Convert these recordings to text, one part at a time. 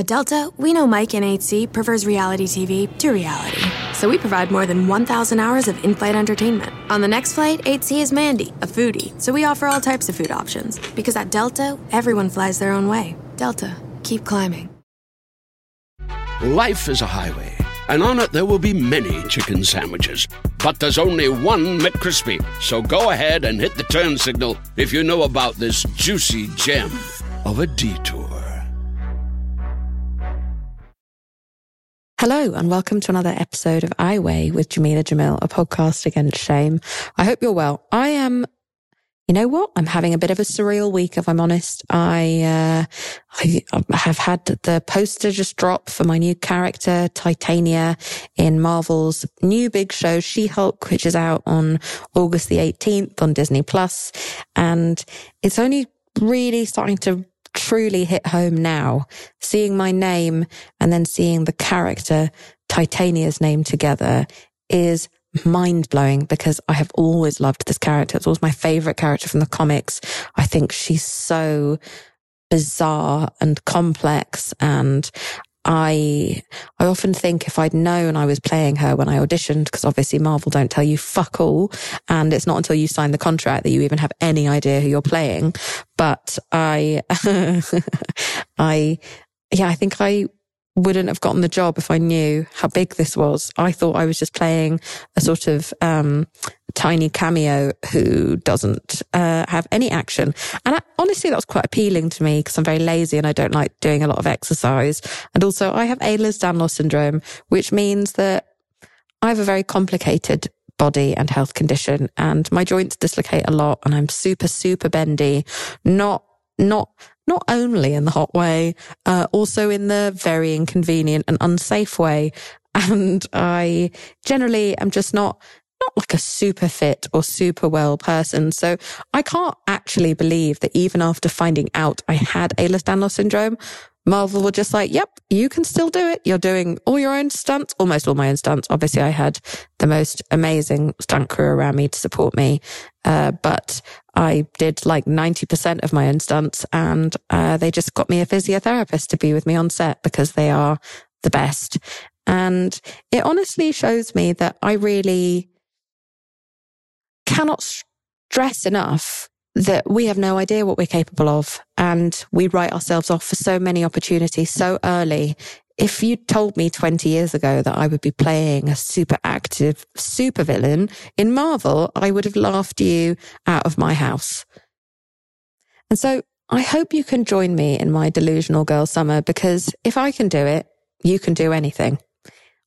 At Delta, we know Mike in 8C prefers reality TV to reality. So we provide more than 1,000 hours of in flight entertainment. On the next flight, 8C is Mandy, a foodie. So we offer all types of food options. Because at Delta, everyone flies their own way. Delta, keep climbing. Life is a highway, and on it there will be many chicken sandwiches. But there's only one McCrispy. So go ahead and hit the turn signal if you know about this juicy gem of a detour. Hello, and welcome to another episode of I Weigh with Jamila Jamil, a podcast against shame. I hope you're well. I am, you know what? I'm having a bit of a surreal week, if I'm honest. I, uh, I have had the poster just drop for my new character, Titania, in Marvel's new big show, She-Hulk, which is out on August the 18th on Disney Plus, And it's only really starting to truly hit home now, seeing my name and then seeing the character Titania's name together is mind blowing because I have always loved this character. It's always my favorite character from the comics. I think she's so bizarre and complex and I I often think if I'd known I was playing her when I auditioned, because obviously Marvel don't tell you fuck all, and it's not until you sign the contract that you even have any idea who you're playing. But I, I, yeah, I think I wouldn't have gotten the job if I knew how big this was. I thought I was just playing a sort of um, tiny cameo who doesn't uh, have any action. And I, honestly, that was quite appealing to me because I'm very lazy and I don't like doing a lot of exercise. And also, I have Ehlers-Danlos syndrome, which means that I have a very complicated body and health condition and my joints dislocate a lot and I'm super, super bendy, not not not only in the hot way, uh, also in the very inconvenient and unsafe way. And I generally am just not not like a super fit or super well person. So I can't actually believe that even after finding out I had Ehlers-Danlos syndrome, Marvel were just like, yep, you can still do it. You're doing all your own stunts, almost all my own stunts. Obviously, I had the most amazing stunt crew around me to support me. Uh, but I did like 90% of my own stunts and, uh, they just got me a physiotherapist to be with me on set because they are the best. And it honestly shows me that I really cannot stress enough that we have no idea what we're capable of and we write ourselves off for so many opportunities so early. If you told me 20 years ago that I would be playing a super active supervillain in Marvel, I would have laughed you out of my house. And so I hope you can join me in my delusional girl summer because if I can do it, you can do anything.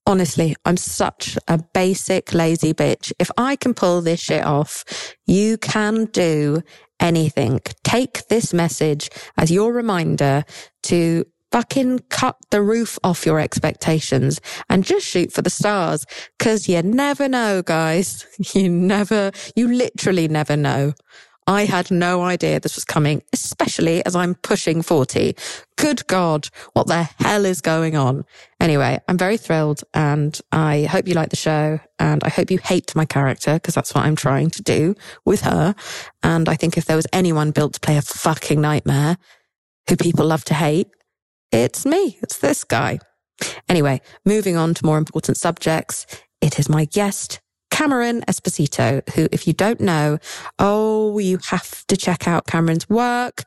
Honestly, I'm such a basic lazy bitch. If I can pull this shit off, you can do anything. Take this message as your reminder to fucking cut the roof off your expectations and just shoot for the stars. Cause you never know, guys. You never, you literally never know. I had no idea this was coming, especially as I'm pushing 40. Good God, what the hell is going on? Anyway, I'm very thrilled and I hope you like the show and I hope you hate my character because that's what I'm trying to do with her. And I think if there was anyone built to play a fucking nightmare who people love to hate, it's me. It's this guy. Anyway, moving on to more important subjects. It is my guest, Cameron Esposito, who, if you don't know, oh, you have to check out Cameron's work.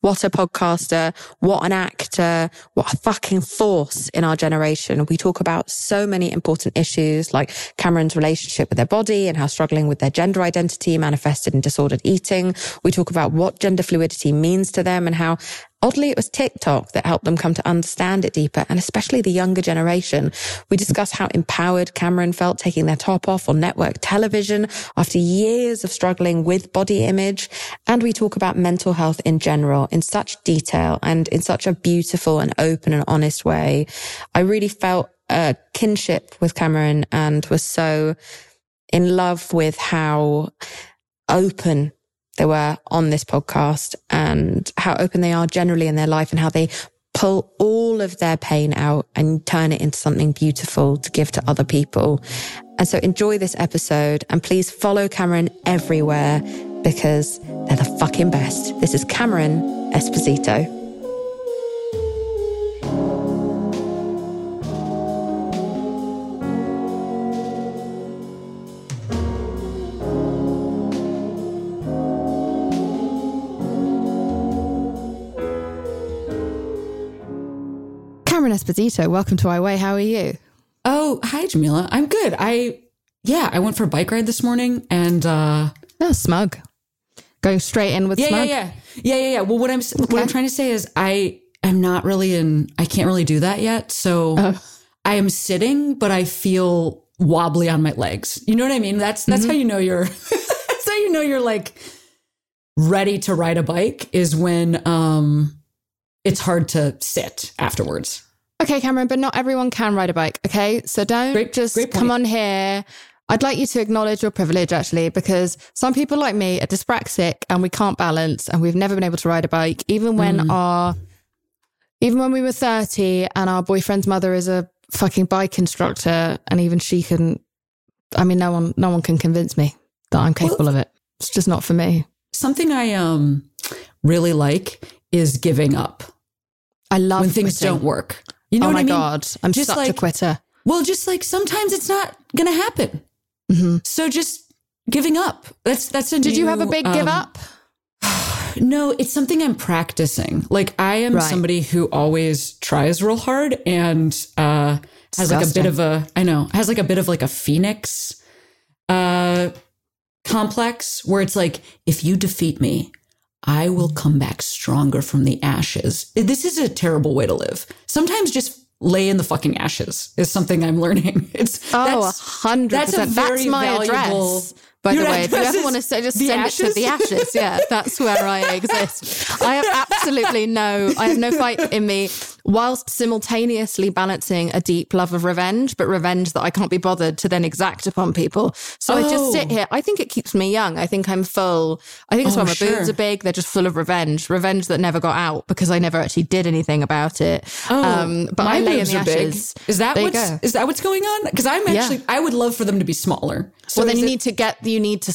What a podcaster. What an actor. What a fucking force in our generation. We talk about so many important issues like Cameron's relationship with their body and how struggling with their gender identity manifested in disordered eating. We talk about what gender fluidity means to them and how Oddly, it was TikTok that helped them come to understand it deeper, and especially the younger generation. We discuss how empowered Cameron felt taking their top off on network television after years of struggling with body image. And we talk about mental health in general in such detail and in such a beautiful and open and honest way. I really felt a kinship with Cameron and was so in love with how open they were on this podcast and how open they are generally in their life and how they pull all of their pain out and turn it into something beautiful to give to other people. And so enjoy this episode and please follow Cameron everywhere because they're the fucking best. This is Cameron Esposito. Cameron Esposito, welcome to I Weigh. How are you? Oh, hi, Jamila. I'm good. I, yeah, I went for a bike ride this morning and, uh, oh, smug. Going straight in with yeah, smug. yeah, yeah, yeah, yeah, yeah. Well, what I'm, what I'm trying to say is I am not really in, I can't really do that yet. So Oh. I am sitting, but I feel wobbly on my legs. You know what I mean? That's, that's how you know you're, that's how you know you're like ready to ride a bike is when, um, it's hard to sit afterwards. Okay, Cameron, but not everyone can ride a bike. Okay, so don't Great- just great come on here. I'd like you to acknowledge your privilege, actually, because some people like me are dyspraxic and we can't balance, and we've never been able to ride a bike, even when Mm. our, even when we were thirty, and our boyfriend's mother is a fucking bike instructor, and even she couldn't. I mean, no one, no one can convince me that I'm capable of it. It's just not for me. Something I, um, really like is giving up I love when things quitting. don't work. You know oh what my I mean? god, I'm Just such a quitter. Well, just like sometimes it's not going to happen. hmm So just giving up. That's that's a. Did you have a new, big give um, up? No, it's something I'm practicing. Like I am Right. somebody who always tries real hard and uh, has like a bit of a. I know has like a bit of like a phoenix uh, complex where it's like if you defeat me. I will come back stronger from the ashes. This is a terrible way to live. Sometimes just lay in the fucking ashes is something I'm learning. It's Oh, a that's- hundred that's a percent. That's very my valuable- address. By the way, if you ever want to say, just send it to the ashes? ashes. Yeah, that's where I exist. I have absolutely no, I have no fight in me, whilst simultaneously balancing a deep love of revenge, but revenge that I can't be bothered to then exact upon people. So I just Oh. sit here. I think it keeps me young. I think I'm full. I think it's Oh, why my boobs are big. They're just full of revenge, revenge that never got out because I never actually did anything about it. Um, but Oh, my I lay in boobs the are big. Is that There what's is that what's going on? Because I'm Yeah. actually I would love for them to be smaller. So well, then you it- need to get you need to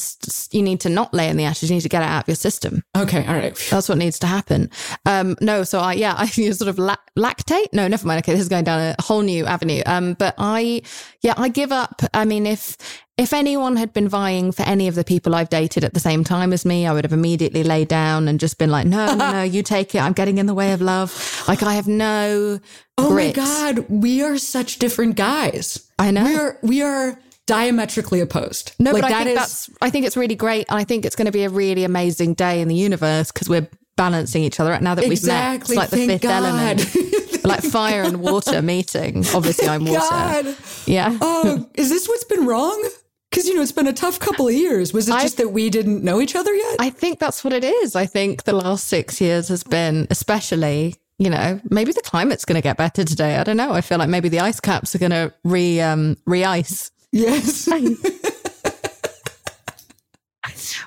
you need to not lay in the ashes. You need to get it out of your system. Okay, all right. That's what needs to happen. Um, no, so I yeah, I you sort of lac- lactate. No, never mind. Okay, this is going down a whole new avenue. Um, but I yeah, I give up. I mean, if if anyone had been vying for any of the people I've dated at the same time as me, I would have immediately laid down and just been like, no, no, no, you take it. I'm getting in the way of love. Like I have no. Oh grit. my god, we are such different guys. I know. We are we are diametrically opposed. No, like but I that think is- that's. I think it's really great, and I think it's going to be a really amazing day in the universe because we're balancing each other out now that we've met. It's exactly. like the Thank fifth God. element, like fire and water meeting. Obviously, I'm water. God. Yeah. Oh, is this what's been wrong? Because you know it's been a tough couple of years. Was it I- just that we didn't know each other yet? I think that's what it is. I think the last six years has been, especially, you know, maybe the climate's going to get better today. I don't know. I feel like maybe the ice caps are going to re um, re ice. yes.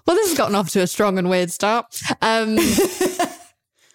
Well, this has gotten off to a strong and weird start. Um,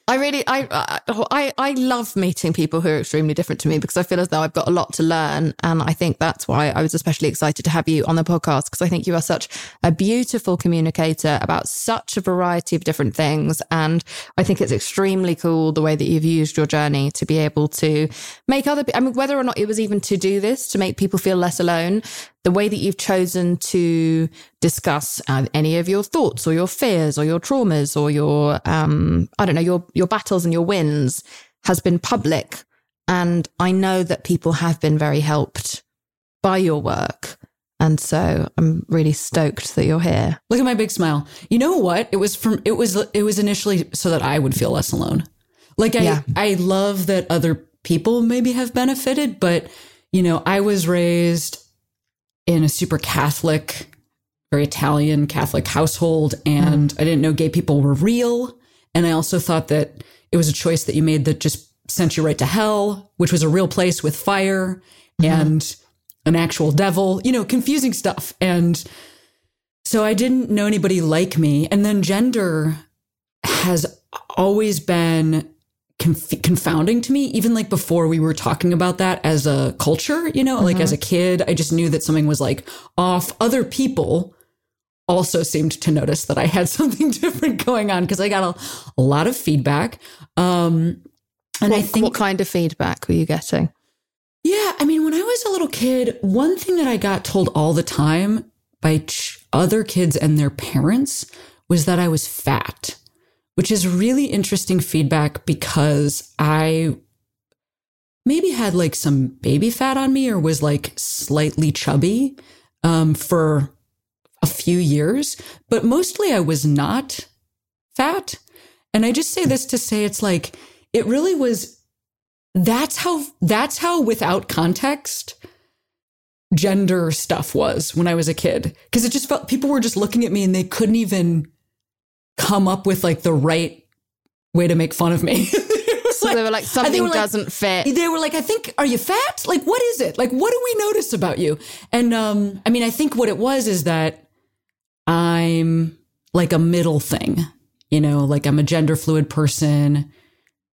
I really, I, I, I love meeting people who are extremely different to me because I feel as though I've got a lot to learn, and I think that's why I was especially excited to have you on the podcast because I think you are such a beautiful communicator about such a variety of different things, and I think it's extremely cool the way that you've used your journey to be able to make other. I mean, whether or not it was even to do this to make people feel less alone, the way that you've chosen to discuss uh, any of your thoughts or your fears or your traumas or your um i don't know your your battles and your wins has been public and i know that people have been very helped by your work and so i'm really stoked that you're here Look at my big smile. You know what? It was from it was it was initially so that I would feel less alone. Like I Yeah. I love that other people maybe have benefited, but you know, I was raised in a super Catholic, very Italian Catholic household and mm. I didn't know gay people were real, and I also thought that it was a choice that you made that just sent you right to hell, which was a real place with fire mm-hmm. and an actual devil, you know, confusing stuff. And so I didn't know anybody like me. And then gender has always been conf- confounding to me, even like before we were talking about that as a culture, you know, like as a kid, I just knew that something was like off. Other people also seemed to notice that I had something different going on because I got a, a lot of feedback. Um, and what, I think what kind of feedback were you getting yeah, I mean, when I was a little kid, one thing that I got told all the time by ch- other kids and their parents was that I was fat, which is really interesting feedback because I maybe had like some baby fat on me or was like slightly chubby um, for a few years, but mostly I was not fat. And I just say this to say it's like, it really was, that's how, that's how without context, gender stuff was when I was a kid. Cause it just felt people were just looking at me and they couldn't even come up with like the right way to make fun of me. so they were like, something were doesn't like, fit. They were like, I think, are you fat? Like, what is it? Like, what do we notice about you? And um, I mean, I think what it was is that I'm like a middle thing, you know, like I'm a gender fluid person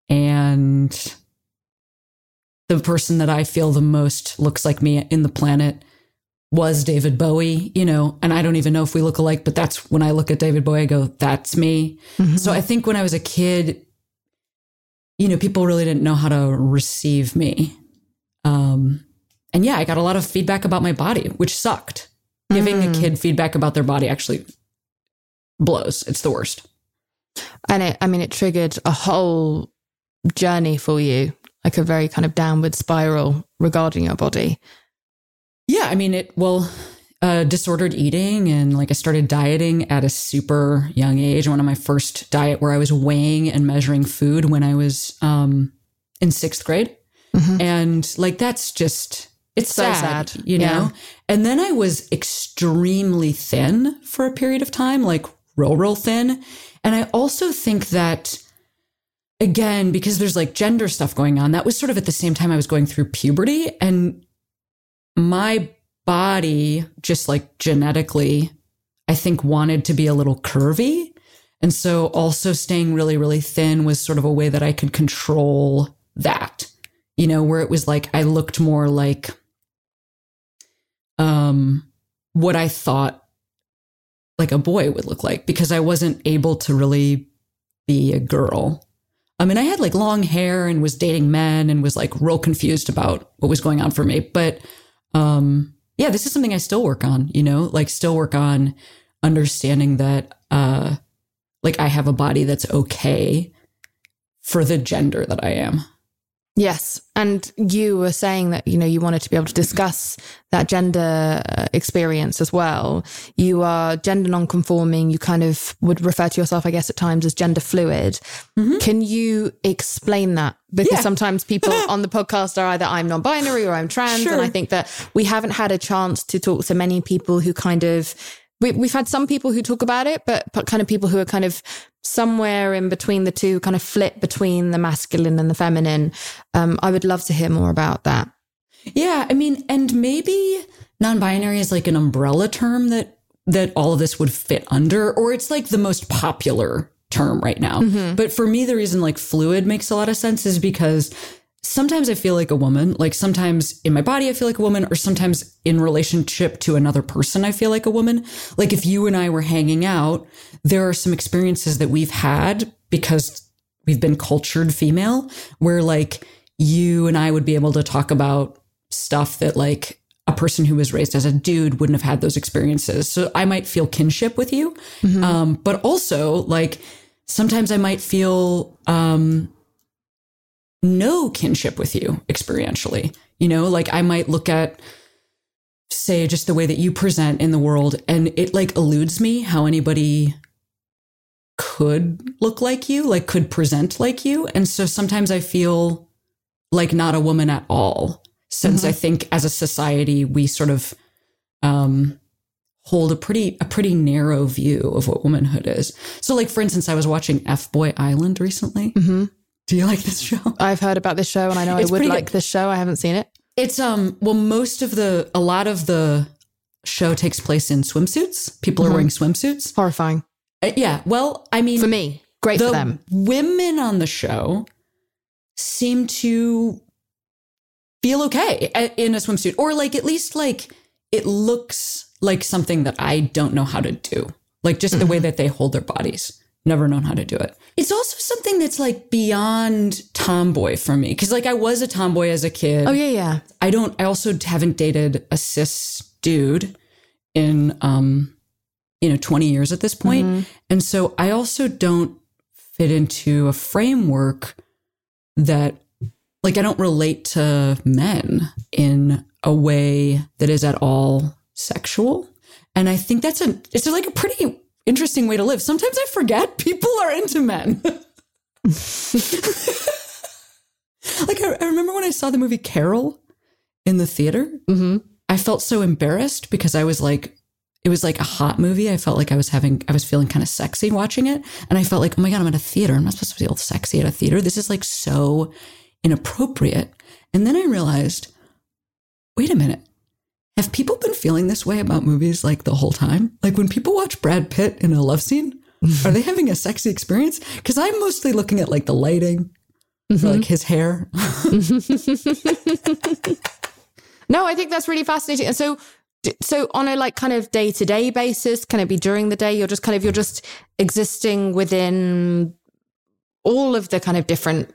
and the person that I feel the most looks like me in the planet was David Bowie, you know, and I don't even know if we look alike, but that's when I look at David Bowie, I go, that's me. Mm-hmm. So I think when I was a kid, you know, people really didn't know how to receive me. Um, and yeah, I got a lot of feedback about my body, which sucked. Mm. Giving a mm. kid feedback about their body actually blows. It's the worst. And it, I mean, it triggered a whole journey for you, like a very kind of downward spiral regarding your body. Yeah, I mean, it, well, uh, disordered eating and like I started dieting at a super young age. One of my first diet where I was weighing and measuring food when I was um, in sixth grade. Mm-hmm. And like, that's just, it's so sad, sad. you know? And then I was extremely thin for a period of time, like real, real thin. And I also think that, again, because there's like gender stuff going on, that was sort of at the same time I was going through puberty. And my body, just like genetically, I think wanted to be a little curvy. And so also staying really, really thin was sort of a way that I could control that, you know, where it was like I looked more like um, what I thought like a boy would look like because I wasn't able to really be a girl. I mean, I had like long hair and was dating men and was like real confused about what was going on for me. But um, yeah, this is something I still work on, you know, like still work on understanding that, uh, like I have a body that's okay for the gender that I am. Yes. And you were saying that, you know, you wanted to be able to discuss that gender uh, experience as well. You are gender non-conforming. You kind of would refer to yourself, I guess, at times as gender fluid. Mm-hmm. Can you explain that? Because yeah. sometimes people on the podcast are either I'm non-binary or I'm trans. Sure. And I think that we haven't had a chance to talk to many people who kind of we, we've had some people who talk about it, but, but kind of people who are kind of somewhere in between the two, kind of flip between the masculine and the feminine. Um, I would love to hear more about that. Yeah, I mean, and maybe non-binary is like an umbrella term that that all of this would fit under, or it's like the most popular term right now. Mm-hmm. But for me, the reason like fluid makes a lot of sense is because sometimes I feel like a woman. Like sometimes in my body, I feel like a woman, or sometimes in relationship to another person, I feel like a woman. Like if you and I were hanging out, there are some experiences that we've had because we've been cultured female where like you and I would be able to talk about stuff that like a person who was raised as a dude wouldn't have had those experiences. So I might feel kinship with you. Mm-hmm. Um, but also like sometimes I might feel, um, no kinship with you experientially. You know, like I might look at, say, just the way that you present in the world, and it like eludes me how anybody could look like you, like could present like you. And so sometimes I feel like not a woman at all, since mm-hmm. I think as a society, we sort of, um, hold a pretty a pretty narrow view of what womanhood is. So like for instance, I was watching F Boy Island recently. Mm-hmm. Do you like this show? I've heard about this show and I know it's I would like good. this show. I haven't seen it. It's um well most of the a lot of the show takes place in swimsuits. People mm-hmm. are wearing swimsuits. Horrifying. Uh, yeah. Well, I mean for me, great the for them. Women on the show seem to feel okay in a swimsuit or like at least like it looks like something that I don't know how to do. Like just mm-hmm. the way mm-hmm. that they hold their bodies never known how to do it. It's also something that's like beyond tomboy for me. Cause like I was a tomboy as a kid. Oh, yeah, yeah. I don't, I also haven't dated a cis dude in, um, you know, 20 years at this point. Mm-hmm. And so I also don't fit into a framework that like I don't relate to men in a way that is at all sexual. And I think that's a it's like a pretty interesting way to live. Sometimes I forget people are into men. like I, I, remember when I saw the movie Carol in the theater. Mm-hmm. I felt so embarrassed because I was like, it was like a hot movie. I felt like I was having, I was feeling kind of sexy watching it, and I felt like, oh my god, I'm at a theater. I'm not supposed to feel sexy at a theater. This is like so inappropriate. And then I realized, wait a minute. Have people been feeling this way about movies like the whole time? Like when people watch Brad Pitt in a love scene, are they having a sexy experience? Because I'm mostly looking at like the lighting, mm-hmm. like his hair. no, I think that's really fascinating. And so, so on a like kind of day to day basis, can it be during the day? You're just kind of you're just existing within all of the kind of different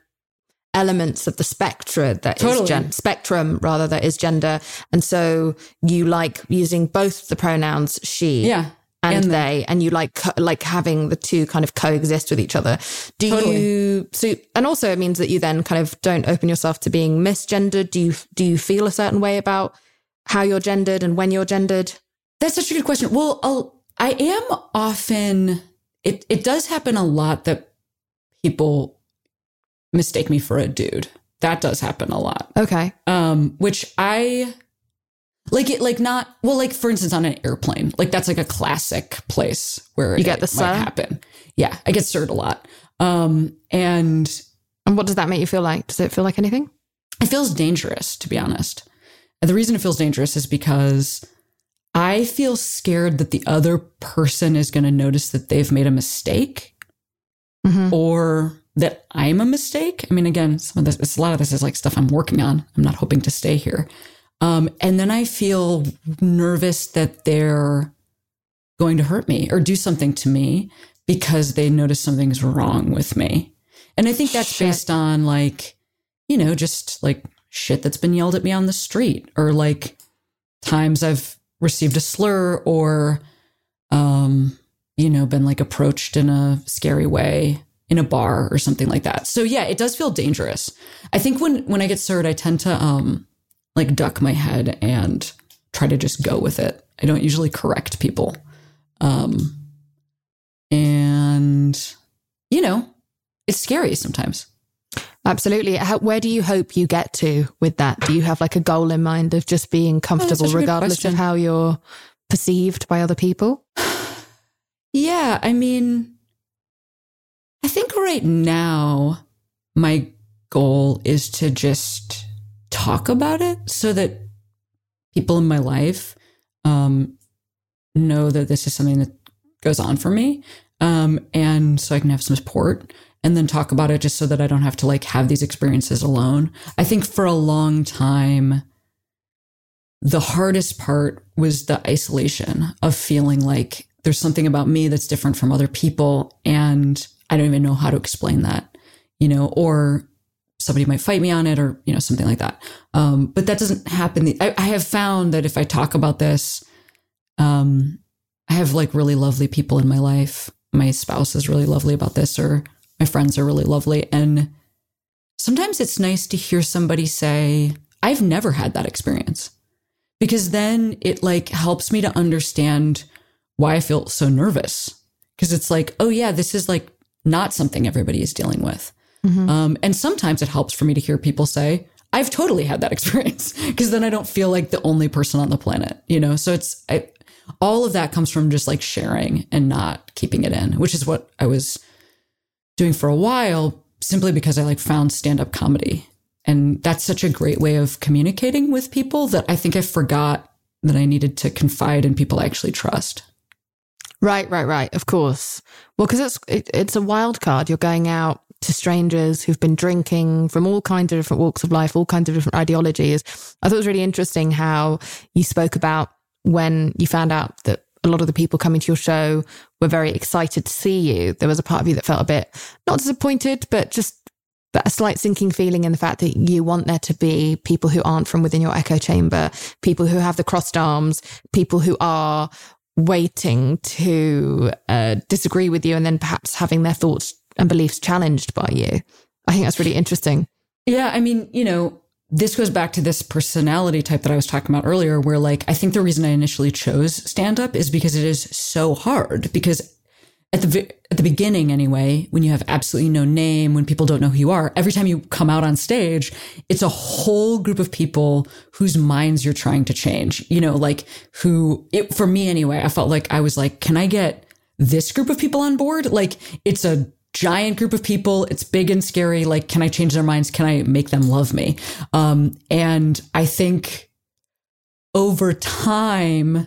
elements of the spectra that totally. is gen- spectrum rather that is gender. And so you like using both the pronouns she yeah. and, and they and you like like having the two kind of coexist with each other. Do totally. you so and also it means that you then kind of don't open yourself to being misgendered. Do you do you feel a certain way about how you're gendered and when you're gendered? That's such a good question. Well I'll, i am often it it does happen a lot that people mistake me for a dude. That does happen a lot. Okay. Um, which I like it like not well, like for instance, on an airplane. Like that's like a classic place where you get the might happen. Yeah, I get sirred a lot. Um, and and what does that make you feel like? Does it feel like anything? It feels dangerous, to be honest. And the reason it feels dangerous is because I feel scared that the other person is going to notice that they've made a mistake mm-hmm. or that I'm a mistake. I mean, again, some of this, a lot of this is like stuff I'm working on. I'm not hoping to stay here. Um, and then I feel nervous that they're going to hurt me or do something to me because they notice something's wrong with me. And I think that's shit. based on like, you know, just like shit that's been yelled at me on the street or like times I've received a slur or, um, you know, been like approached in a scary way in a bar or something like that. So yeah, it does feel dangerous. I think when when I get sirred, I tend to um like duck my head and try to just go with it. I don't usually correct people. Um and you know, it's scary sometimes. Absolutely. How, where do you hope you get to with that? Do you have like a goal in mind of just being oh, comfortable oh, regardless of how you're perceived by other people? yeah, I mean, I think right now, my goal is to just talk about it so that people in my life um, know that this is something that goes on for me. Um, and so I can have some support and then talk about it just so that I don't have to like have these experiences alone. I think for a long time, the hardest part was the isolation of feeling like there's something about me that's different from other people. And I don't even know how to explain that, you know, or somebody might fight me on it or, you know, something like that. Um, but that doesn't happen. I, I, have found that if I talk about this, um, I have like really lovely people in my life. My spouse is really lovely about this, or my friends are really lovely. And sometimes it's nice to hear somebody say, I've never had that experience because then it like helps me to understand why I feel so nervous. Cause it's like, oh yeah, this is like not something everybody is dealing with. Mm-hmm. Um, and sometimes it helps for me to hear people say, I've totally had that experience because then I don't feel like the only person on the planet, you know? So it's, I, all of that comes from just like sharing and not keeping it in, which is what I was doing for a while simply because I like found stand up comedy. And that's such a great way of communicating with people that I think I forgot that I needed to confide in people I actually trust. Right, right, right. Of course. Well, because it's it, it's a wild card. You're going out to strangers who've been drinking from all kinds of different walks of life, all kinds of different ideologies. I thought it was really interesting how you spoke about when you found out that a lot of the people coming to your show were very excited to see you. There was a part of you that felt a bit not disappointed, but just a slight sinking feeling in the fact that you want there to be people who aren't from within your echo chamber, people who have the crossed arms, people who are waiting to uh, disagree with you and then perhaps having their thoughts and beliefs challenged by you. I think that's really interesting. Yeah, I mean, you know, this goes back to this personality type that I was talking about earlier, where like I think the reason I initially chose stand up is because it is so hard. Because at the at the beginning, anyway, when you have absolutely no name, when people don't know who you are, every time you come out on stage, it's a whole group of people whose minds you're trying to change. You know, like who it for me anyway. I felt like I was like, can I get this group of people on board? Like it's a giant group of people. It's big and scary. Like, can I change their minds? Can I make them love me? Um, and I think over time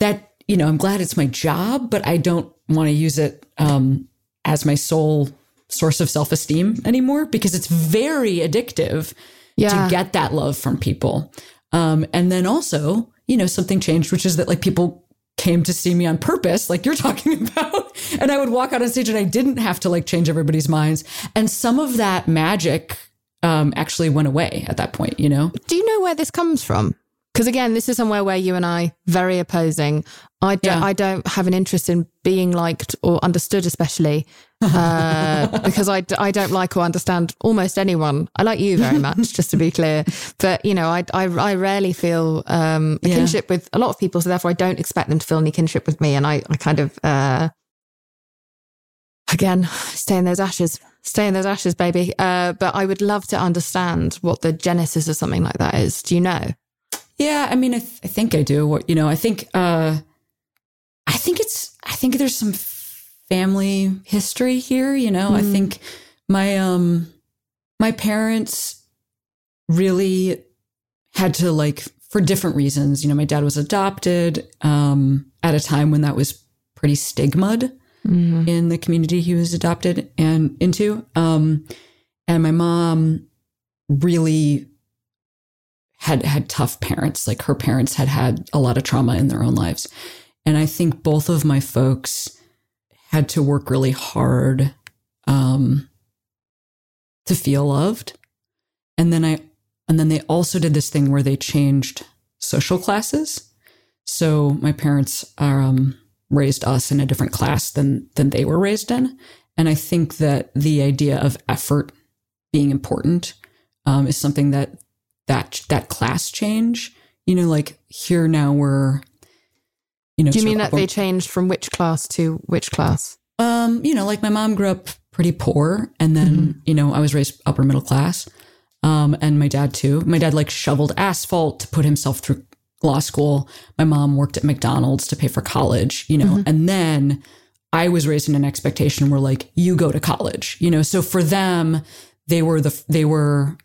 that, you know, I'm glad it's my job, but I don't want to use it, um, as my sole source of self esteem anymore because it's very addictive yeah. to get that love from people. Um, and then also, you know, something changed, which is that like people came to see me on purpose, like you're talking about. And I would walk out on stage and I didn't have to like change everybody's minds. And some of that magic um, actually went away at that point, you know? Do you know where this comes from? Because again, this is somewhere where you and I very opposing. I don't, yeah. I don't have an interest in being liked or understood, especially uh, because I, I don't like or understand almost anyone. I like you very much, just to be clear. But you know, I I, I rarely feel um, a yeah. kinship with a lot of people, so therefore I don't expect them to feel any kinship with me. And I I kind of uh, again stay in those ashes, stay in those ashes, baby. Uh, but I would love to understand what the genesis of something like that is. Do you know? Yeah, I mean, I, th- I think I do. You know, I think, uh, I think it's, I think there's some family history here. You know, mm. I hmm. think my, um, my parents really had to like, for different reasons. You know, my dad was adopted, um, at a time when that was pretty stigmaed mm. in the community he was adopted and into. Um, and my mom really had had tough parents. Like her parents had had a lot of trauma in their own lives. And I think both of my folks had to work really hard um, to feel loved. And then I and then they also did this thing where they changed social classes. So my parents are um, raised us in a different class than than they were raised in. And I think that the idea of effort being important um, is something that that that class change. You know, like here now we're, you know. Do you mean that they changed from which class to which class? Um, you know, like my mom grew up pretty poor, and then mm-hmm. you know I was raised upper middle class, um, and my dad too. My dad like shoveled asphalt to put himself through law school. My mom worked at McDonald's to pay for college. You know, mm-hmm. and then I was raised in an expectation where like you go to college. You know, so for them, they were the they were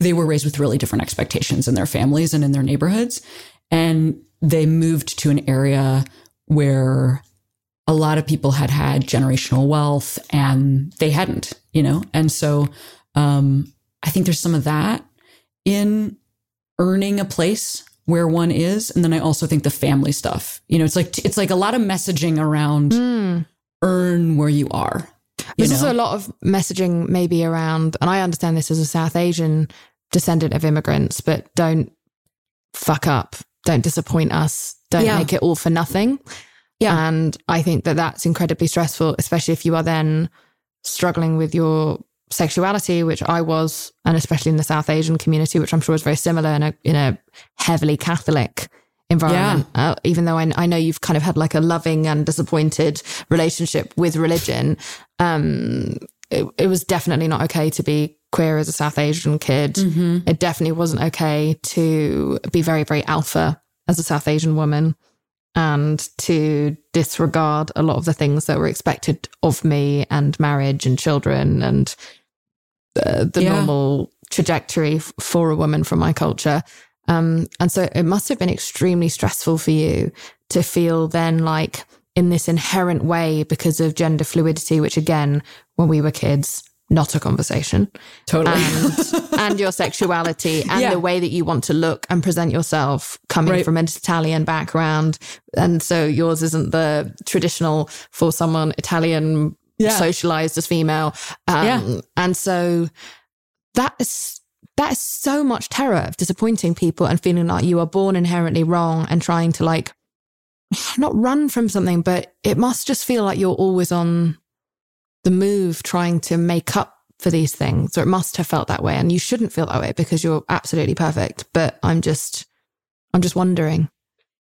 they were raised with really different expectations in their families and in their neighborhoods. And they moved to an area where a lot of people had had generational wealth and they hadn't, you know? And so um, I think there's some of that in earning a place where one is. And then I also think the family stuff, you know, it's like, it's like a lot of messaging around mm. earn where you are. There's know? also a lot of messaging maybe around, and I understand this as a South Asian descendant of immigrants, but don't fuck up, don't disappoint us, don't yeah. make it all for nothing. Yeah. And I think that that's incredibly stressful, especially if you are then struggling with your sexuality, which I was, and especially in the South Asian community, which I'm sure is very similar in a, in a heavily Catholic environment. Yeah. Uh, even though I, I, know you've kind of had like a loving and disappointed relationship with religion, um, it, it, was definitely not okay to be queer as a South Asian kid. Mm-hmm. It definitely wasn't okay to be very, very alpha as a South Asian woman and to disregard a lot of the things that were expected of me and marriage and children and the, the yeah. normal trajectory for a woman from my culture. Um, and so it must have been extremely stressful for you to feel then like in this inherent way because of gender fluidity, which again, when we were kids, not a conversation. Totally. And, and your sexuality and yeah. the way that you want to look and present yourself coming right. from an Italian background. And so yours isn't the traditional for someone Italian yeah. socialized as female. Um, yeah. And so that is that is so much terror of disappointing people and feeling like you are born inherently wrong and trying to like not run from something, but it must just feel like you're always on the move trying to make up for these things, or it must have felt that way. And you shouldn't feel that way because you're absolutely perfect. But I'm just, I'm just wondering.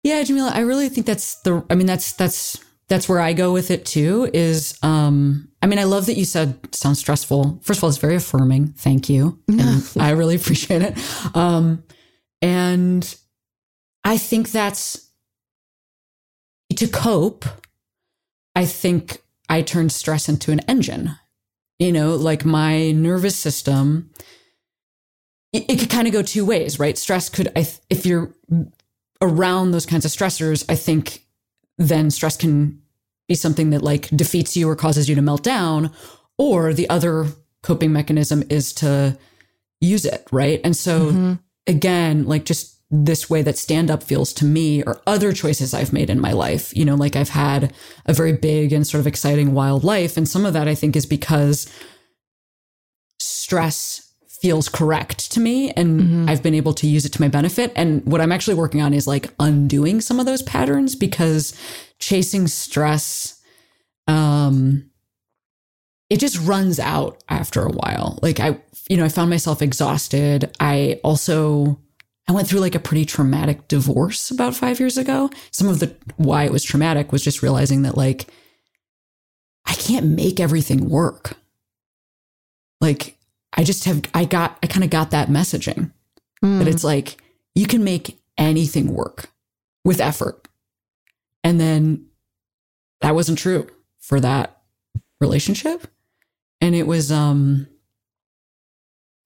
Yeah, Jamila, I really think that's the, I mean, that's, that's, that's where I go with it too is, um, I mean, I love that you said sounds stressful. First of all, it's very affirming. Thank you. And I really appreciate it. Um, and I think that's to cope. I think I turned stress into an engine. You know, like my nervous system, it, it could kind of go two ways, right? Stress could, I if you're around those kinds of stressors, I think then stress can be something that like defeats you or causes you to melt down. Or the other coping mechanism is to use it, right? And so, mm-hmm. again, like just this way that stand up feels to me or other choices I've made in my life. You know, like I've had a very big and sort of exciting wild life. And some of that I think is because stress feels correct to me and mm-hmm. I've been able to use it to my benefit. And what I'm actually working on is like undoing some of those patterns because chasing stress, um, it just runs out after a while. Like I, you know, I found myself exhausted. I also, I went through like a pretty traumatic divorce about five years ago. Some of the why it was traumatic was just realizing that like I can't make everything work. Like I just have, I got, I kind of got that messaging mm. that it's like, you can make anything work with effort. And then that wasn't true for that relationship. And it was, um,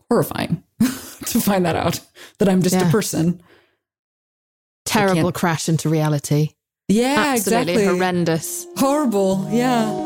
horrifying to find that out that I'm just yeah. a person. Terrible crash into reality. Yeah, Absolutely exactly. horrendous. Horrible. Yeah.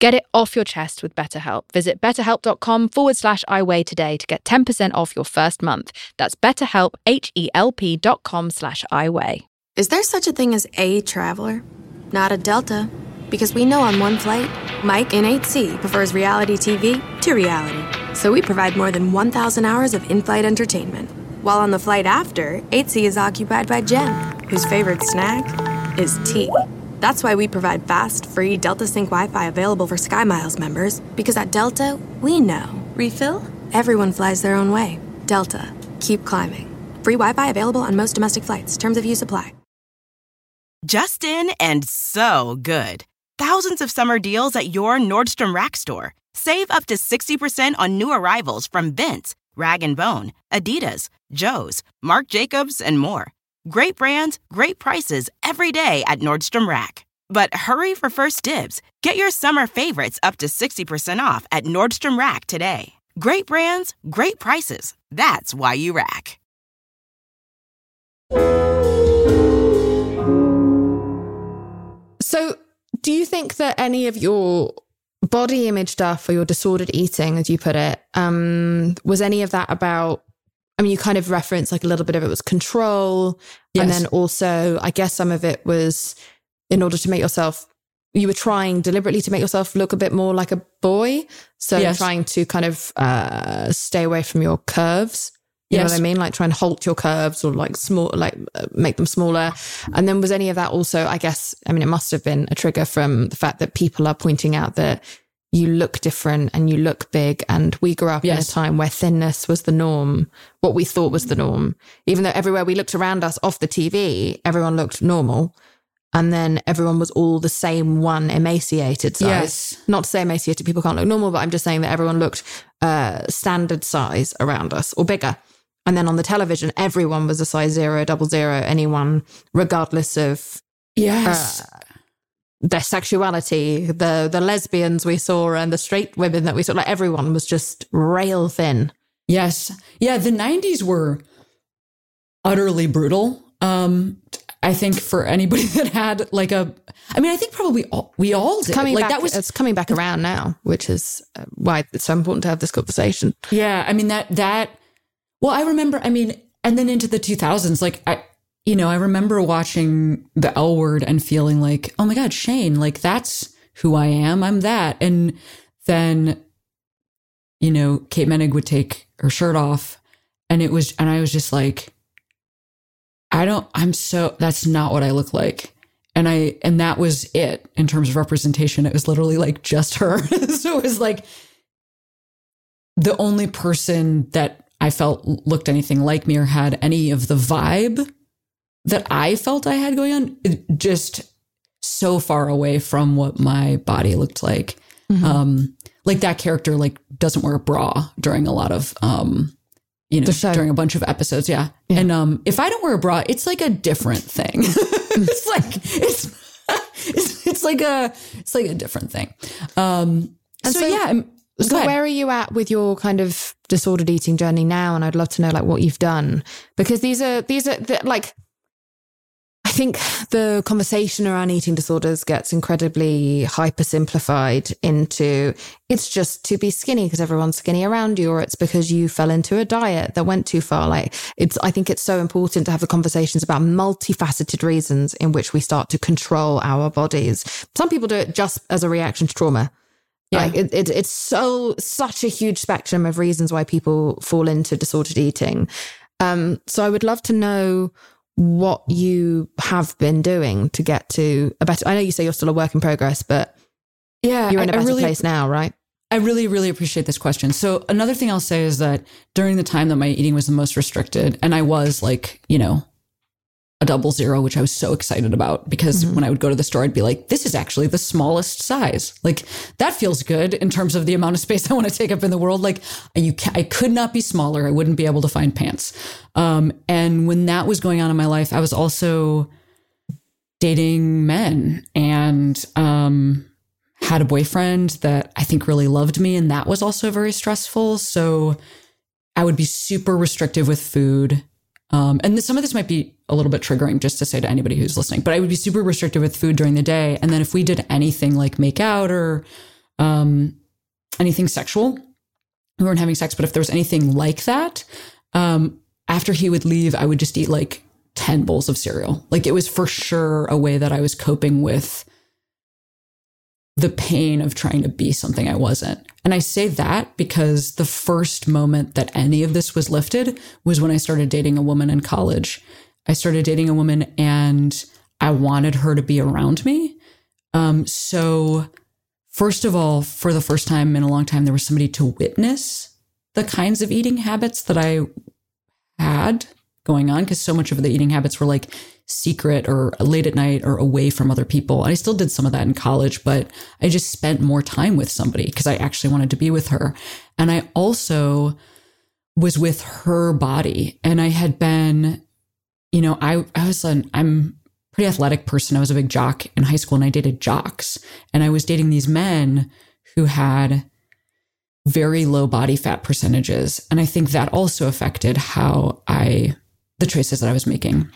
Get it off your chest with BetterHelp. Visit betterhelp.com forward slash iWeigh today to get 10% off your first month. That's betterhelp, H-E-L-P dot com slash iWeigh. Is there such a thing as a traveler? Not a Delta. Because we know on one flight, Mike in 8C prefers reality TV to reality. So we provide more than 1,000 hours of in-flight entertainment. While on the flight after, 8C is occupied by Jen, whose favorite snack is tea. That's why we provide fast, free Delta Sync Wi Fi available for SkyMiles members, because at Delta, we know. Refill? Everyone flies their own way. Delta, keep climbing. Free Wi Fi available on most domestic flights. Terms of use apply. Justin and so good. Thousands of summer deals at your Nordstrom Rack store. Save up to 60% on new arrivals from Vince, Rag & Bone, Adidas, Joe's, Marc Jacobs, and more. Great brands, great prices every day at Nordstrom Rack. But hurry for first dibs. Get your summer favorites up to 60% off at Nordstrom Rack today. Great brands, great prices. That's why you rack. So, do you think that any of your body image stuff or your disordered eating, as you put it, um, was any of that about I mean, you kind of reference like a little bit of it was control. Yes. And then also, I guess some of it was in order to make yourself you were trying deliberately to make yourself look a bit more like a boy. So Yes. trying to kind of uh, stay away from your curves. You know Yes. what I mean? Like try and halt your curves or like small, like uh, make them smaller. And then was any of that also, I guess, I mean, it must have been a trigger from the fact that people are pointing out that you look different and you look big. And we grew up in a time where thinness was the norm, what we thought was the norm. Even though everywhere we looked around us off the TV, everyone looked normal. And then everyone was all the same one emaciated size. Yes. Not to say emaciated people can't look normal, but I'm just saying that everyone looked uh, standard size around us or bigger. And then on the television, everyone was a size zero, double zero, anyone, regardless of Yes. Their sexuality, the the lesbians we saw and the straight women that we saw. Like everyone was just rail thin. Yes. Yeah, the 90s were utterly brutal. Um I think for anybody that had like a I mean, I think probably all, we all did. Coming like back, that was it's coming back around now, which is uh, why it's so important to have this conversation. Yeah, I mean that that well, I remember I mean and then into the 2000s like I you know, I remember watching the L word and feeling like, "Oh my god, Shane, like that's who I am. I'm that." And then you know, Kate Moennig would take her shirt off and it was and I was just like I don't I'm so that's not what I look like. And I and that was it in terms of representation. It was literally like just her. so it was like the only person that I felt looked anything like me or had any of the vibe that I felt I had going on, just so far away from what my body looked like. Mm-hmm. Um, like that character like doesn't wear a bra during a lot of um, you know, during a bunch of episodes. Yeah. Yeah. And um, if I don't wear a bra, it's like a different thing. it's like it's, it's it's like a it's like a different thing. Um, And so, so- yeah, I'm, So where are you at with your kind of disordered eating journey now? And I'd love to know like what you've done because these are these are the, like think the conversation around eating disorders gets incredibly hypersimplified into it's just to be skinny because everyone's skinny around you, or it's because you fell into a diet that went too far. Like it's, I think it's so important to have the conversations about multifaceted reasons in which we start to control our bodies. Some people do it just as a reaction to trauma. Yeah. Like it, it, it's so such a huge spectrum of reasons why people fall into disordered eating. Um, so I would love to know what you have been doing to get to a better. I know you say you're still a work in progress, but yeah, you're in a better really- place now, right? I really, really appreciate this question. So another thing I'll say is that during the time that my eating was the most restricted, and I was like, you know, a double zero, which I was so excited about because when I would go to the store, I'd be like, this is actually the smallest size. Like that feels good in terms of the amount of space I want to take up in the world. Like you, ca- I could not be smaller. I wouldn't be able to find pants. Um, and when that was going on in my life, I was also dating men and, um, had a boyfriend that I think really loved me, and that was also very stressful. So I would be super restrictive with food. Um, and some of this might be a little bit triggering just to say to anybody who's listening, but I would be super restrictive with food during the day. And then if we did anything like make out or um, anything sexual, we weren't having sex, but if there was anything like that, um, after he would leave, I would just eat like 10 bowls of cereal. Like it was for sure a way that I was coping with the pain of trying to be something I wasn't. And I say that because the first moment that any of this was lifted was when I started dating a woman in college. I started dating a woman and I wanted her to be around me. Um, so, first of all, for the first time in a long time, there was somebody to witness the kinds of eating habits that I had going on because so much of the eating habits were like secret or late at night or away from other people. I still did some of that in college, but I just spent more time with somebody because I actually wanted to be with her. And I also was with her body and I had been, you know, I, I was an, I'm pretty athletic person. I was a big jock in high school and I dated jocks and I was dating these men who had very low body fat percentages. And I think that also affected how I, the choices that I was making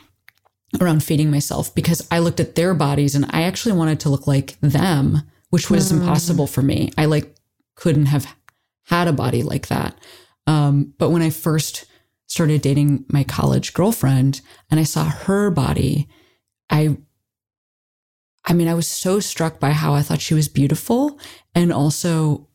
around feeding myself because I looked at their bodies and I actually wanted to look like them, which was impossible for me. I like couldn't have had a body like that. Um, but when I first started dating my college girlfriend and I saw her body, I I mean, I was so struck by how I thought she was beautiful and also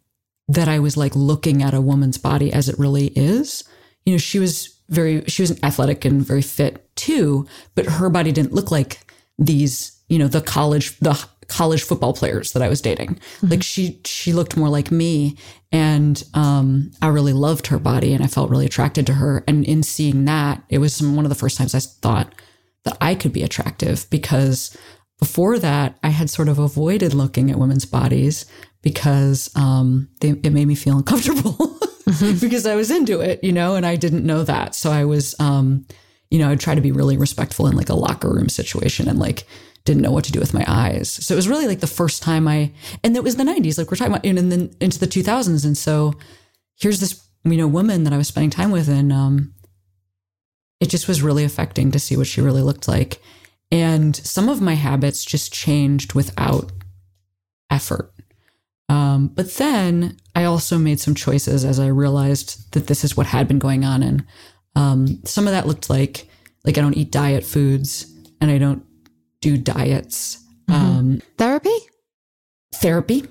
that I was like looking at a woman's body as it really is. You know, she was very, she was athletic and very fit too, but her body didn't look like these, you know, the college, the college football players that I was dating. Mm-hmm. Like she, she looked more like me. And, um, I really loved her body and I felt really attracted to her. And in seeing that, it was one of the first times I thought that I could be attractive because before that, I had sort of avoided looking at women's bodies because um, they, it made me feel uncomfortable mm-hmm. because I was into it, you know, and I didn't know that. So I was, um, you know, I'd try to be really respectful in like a locker room situation and like didn't know what to do with my eyes. So it was really like the first time I, and it was the 90s, like we're talking about, and then into the 2000s. And so here's this, you know, woman that I was spending time with, and um, it just was really affecting to see what she really looked like. And some of my habits just changed without effort. Um, but then I also made some choices as I realized that this is what had been going on. And um, some of that looked like, like I don't eat diet foods and I don't do diets. Mm-hmm. Um, therapy? Therapy.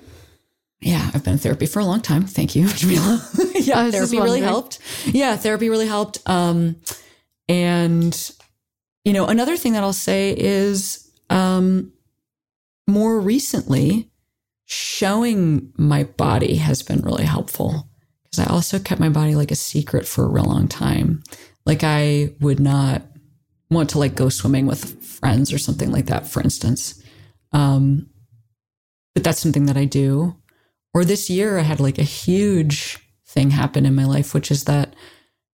Yeah, I've been in therapy for a long time. Thank you, Jameela. yeah, therapy really helped. Yeah, therapy really helped. Um, and you know, another thing that I'll say is um, more recently, showing my body has been really helpful because I also kept my body like a secret for a real long time. Like I would not want to like go swimming with friends or something like that, for instance. Um, but that's something that I do. Or this year, I had like a huge thing happen in my life, which is that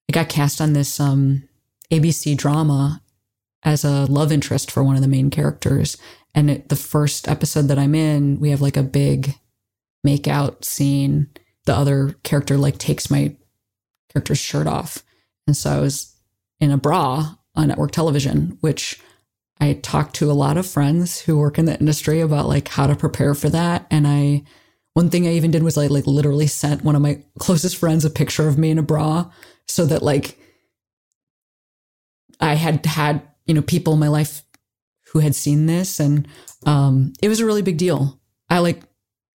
I got cast on this um, ABC drama as a love interest for one of the main characters. And it, the first episode that I'm in, we have like a big make out scene. The other character like takes my character's shirt off. And so I was in a bra on network television, which I talked to a lot of friends who work in the industry about like how to prepare for that. And I, one thing I even did was I like literally sent one of my closest friends a picture of me in a bra so that like I had had you know, people in my life who had seen this. And um, it was a really big deal. I like,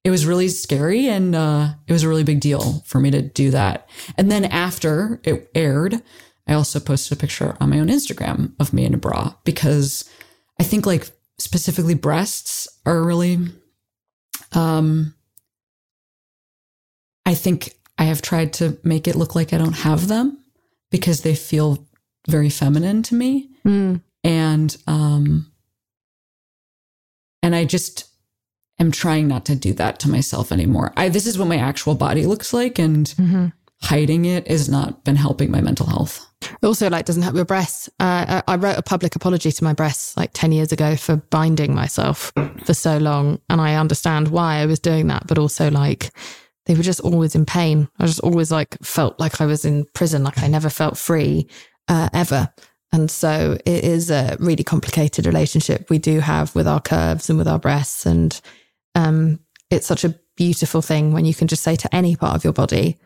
it was really scary and uh, it was a really big deal for me to do that. And then after it aired, I also posted a picture on my own Instagram of me in a bra because I think like specifically breasts are really um I think I have tried to make it look like I don't have them because they feel very feminine to me. Mm. And, um, and I just am trying not to do that to myself anymore. I, this is what my actual body looks like. And mm-hmm. hiding it has not been helping my mental health. also like doesn't help your breasts. Uh, I wrote a public apology to my breasts like 10 years ago for binding myself for so long. And I understand why I was doing that, but also like, they were just always in pain. I just always like felt like I was in prison, like I never felt free uh, ever. And so it is a really complicated relationship we do have with our curves and with our breasts. And um, it's such a beautiful thing when you can just say to any part of your body,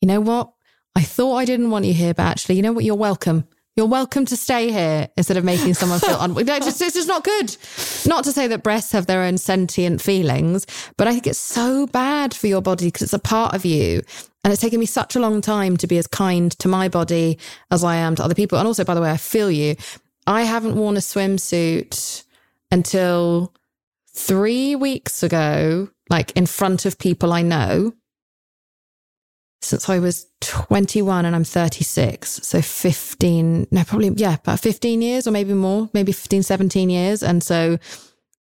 you know what? I thought I didn't want you here, but actually, you know what? You're welcome. You're welcome to stay here instead of making someone feel un- it's, just, it's just not good. Not to say that breasts have their own sentient feelings, but I think it's so bad for your body because it's a part of you. And it's taken me such a long time to be as kind to my body as I am to other people. And also, by the way, I feel you. I haven't worn a swimsuit until three weeks ago, like in front of people I know, since I was 21 and I'm 36. So 15, no, probably, yeah, about 15 years or maybe more, maybe 15, 17 years. And so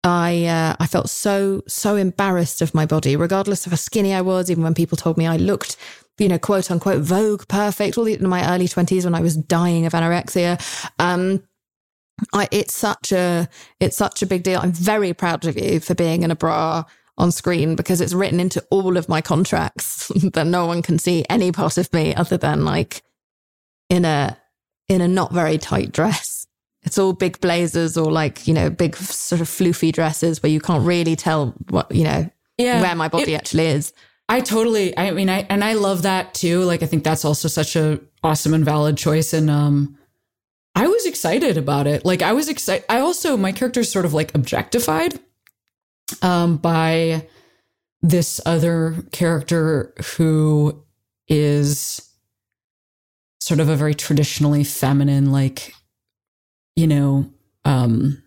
I uh, I felt so so embarrassed of my body, regardless of how skinny I was. Even when people told me I looked, you know, quote unquote Vogue perfect, all the, in my early twenties when I was dying of anorexia. Um, I, it's such a it's such a big deal. I'm very proud of you for being in a bra on screen because it's written into all of my contracts that no one can see any part of me other than like in a in a not very tight dress. It's all big blazers or like you know big sort of floofy dresses where you can't really tell what you know yeah, where my body it, actually is. I totally i mean i and i love that too. Like i think that's also such a awesome and valid choice. And um i was excited about it. Like i was excited i also my character's sort of like objectified um, by this other character who is sort of a very traditionally feminine, like, you know, um,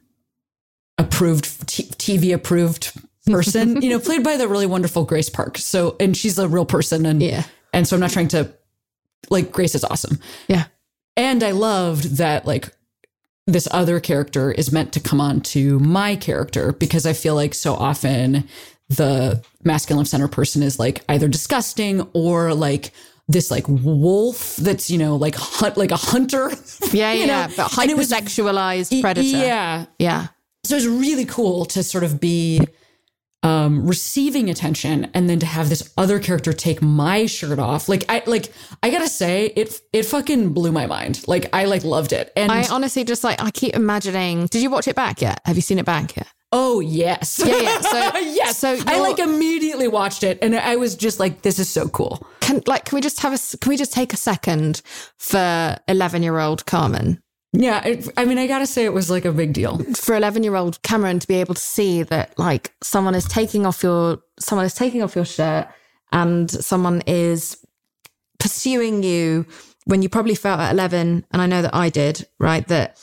approved, t- TV approved person, you know, played by the really wonderful Grace Park. So, and she's a real person. And, Yeah. and so I'm not trying to, like, Grace is awesome. Yeah. And I loved that, like, this other character is meant to come on to my character because I feel like so often the masculine center person is like either disgusting or like this like wolf that's you know like hunt like a hunter Yeah, yeah, know? but was- hypersexualized predator. yeah yeah. so it's really cool to sort of be um receiving attention and then to have this other character take my shirt off like i like i gotta say it it fucking blew my mind like i like loved it and I honestly just like I keep imagining. Did you watch it back yet? Have you seen it back yet? oh yes Yeah, yeah. So yes so i like immediately watched it and i was just like this is so cool Can like can we just have a can we just take a second for eleven year old Cameron yeah it, i mean i gotta say it was like a big deal. For 11 year old Cameron to be able to see that like someone is taking off your someone is taking off your shirt and someone is pursuing you when you probably felt at 11 and I know that I did right that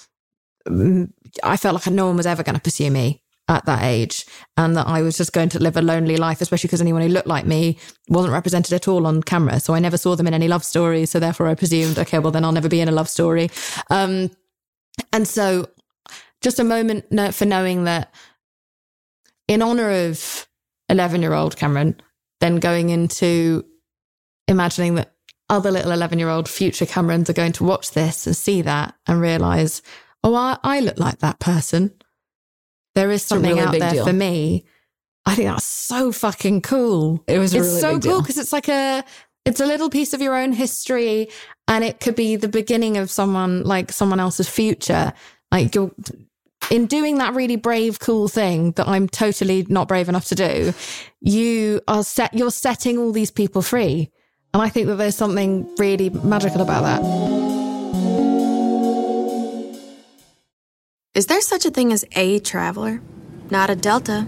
mm, I felt like no one was ever going to pursue me at that age and that I was just going to live a lonely life especially because anyone who looked like me wasn't represented at all on camera. So I never saw them in any love stories so therefore I presumed okay well then I'll never be in a love story. Um and so just a moment for knowing that in honor of 11 year old Cameron, then going into imagining that other little 11 year old future Camerons are going to watch this and see that and realize, oh, I, I look like that person. There is something really out there deal. for me. I think that's so fucking cool. it was It's really so cool because it's like a it's a little piece of your own history and it could be the beginning of someone like someone else's future. Like you're in doing that really brave, cool thing that I'm totally not brave enough to do, you are set you're setting all these people free. And I think that there's something really magical about that. Is there such a thing as a traveler? Not a Delta.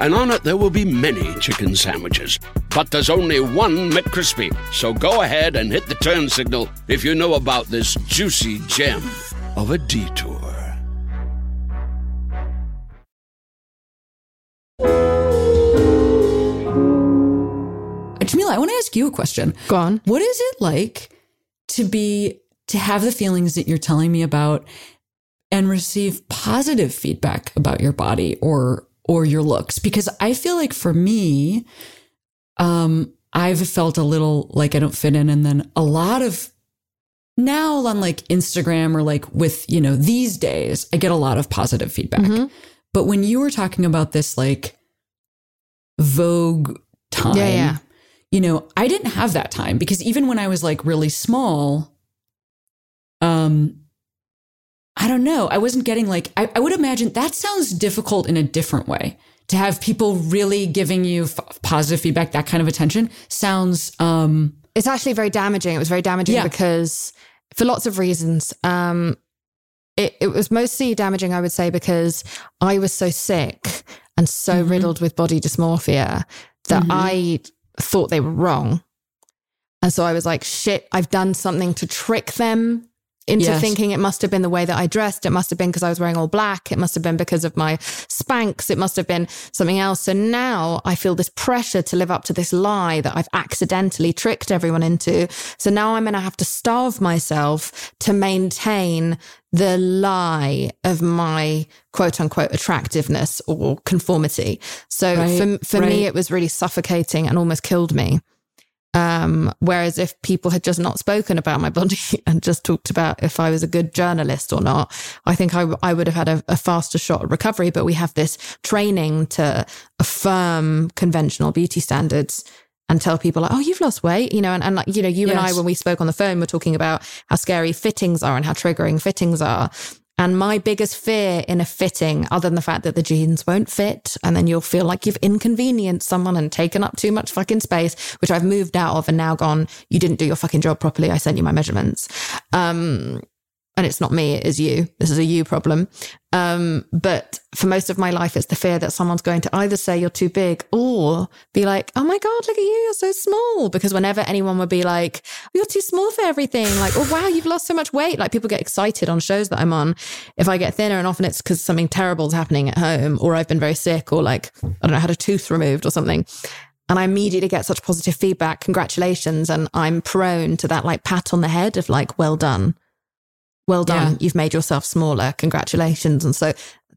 and on it there will be many chicken sandwiches. But there's only one McCrispy. So go ahead and hit the turn signal if you know about this juicy gem of a detour. Jameela, I want to ask you a question. Go on. What is it like to be to have the feelings that you're telling me about and receive positive feedback about your body or or your looks? Because I feel like for me, um, I've felt a little like I don't fit in, and then a lot of now on like Instagram or like with you know these days, I get a lot of positive feedback. Mhm. But when you were talking about this like Vogue time, Yeah, yeah. you know, I didn't have that time because even when I was like really small, um, I don't know, I wasn't getting like, I, I would imagine that sounds difficult in a different way. To have people really giving you f- positive feedback, that kind of attention sounds, um, It's actually very damaging. It was very damaging Yeah. because for lots of reasons. Um, it, it was mostly damaging, I would say, because I was so sick and so Mhm. riddled with body dysmorphia that Mhm. I thought they were wrong. And so I was like, shit, I've done something to trick them into Yes. thinking it must have been the way that I dressed. It must have been because I was wearing all black. It must have been because of my Spanx. It must have been something else. So now I feel this pressure to live up to this lie that I've accidentally tricked everyone into. So now I'm going to have to starve myself to maintain the lie of my quote unquote attractiveness or conformity. So Right, for, for me, it was really suffocating and almost killed me. Um, whereas if people had just not spoken about my body and just talked about if I was a good journalist or not, I think I, I would have had a, a faster shot at recovery. But we have this training to affirm conventional beauty standards and tell people like, oh, you've lost weight, you know, and, and like, you know, you yes. and I, when we spoke on the phone, we're talking about how scary fittings are and how triggering fittings are. And my biggest fear in a fitting, other than the fact that the jeans won't fit, and then you'll feel like you've inconvenienced someone and taken up too much fucking space, which I've moved out of and now gone, you didn't do your fucking job properly. I sent you my measurements. Um, and it's not me, it is you. This is a you problem. Um, but for most of my life, it's the fear that someone's going to either say you're too big or be like, oh my God, look at you, you're so small. Because whenever anyone would be like, you're too small for everything, like, oh wow, you've lost so much weight. Like people get excited on shows that I'm on if I get thinner. And often it's because something terrible is happening at home or I've been very sick or like, I don't know, had a tooth removed or something. And I immediately get such positive feedback, congratulations. And I'm prone to that like pat on the head of like, well done well done. Yeah. You've made yourself smaller. Congratulations. And so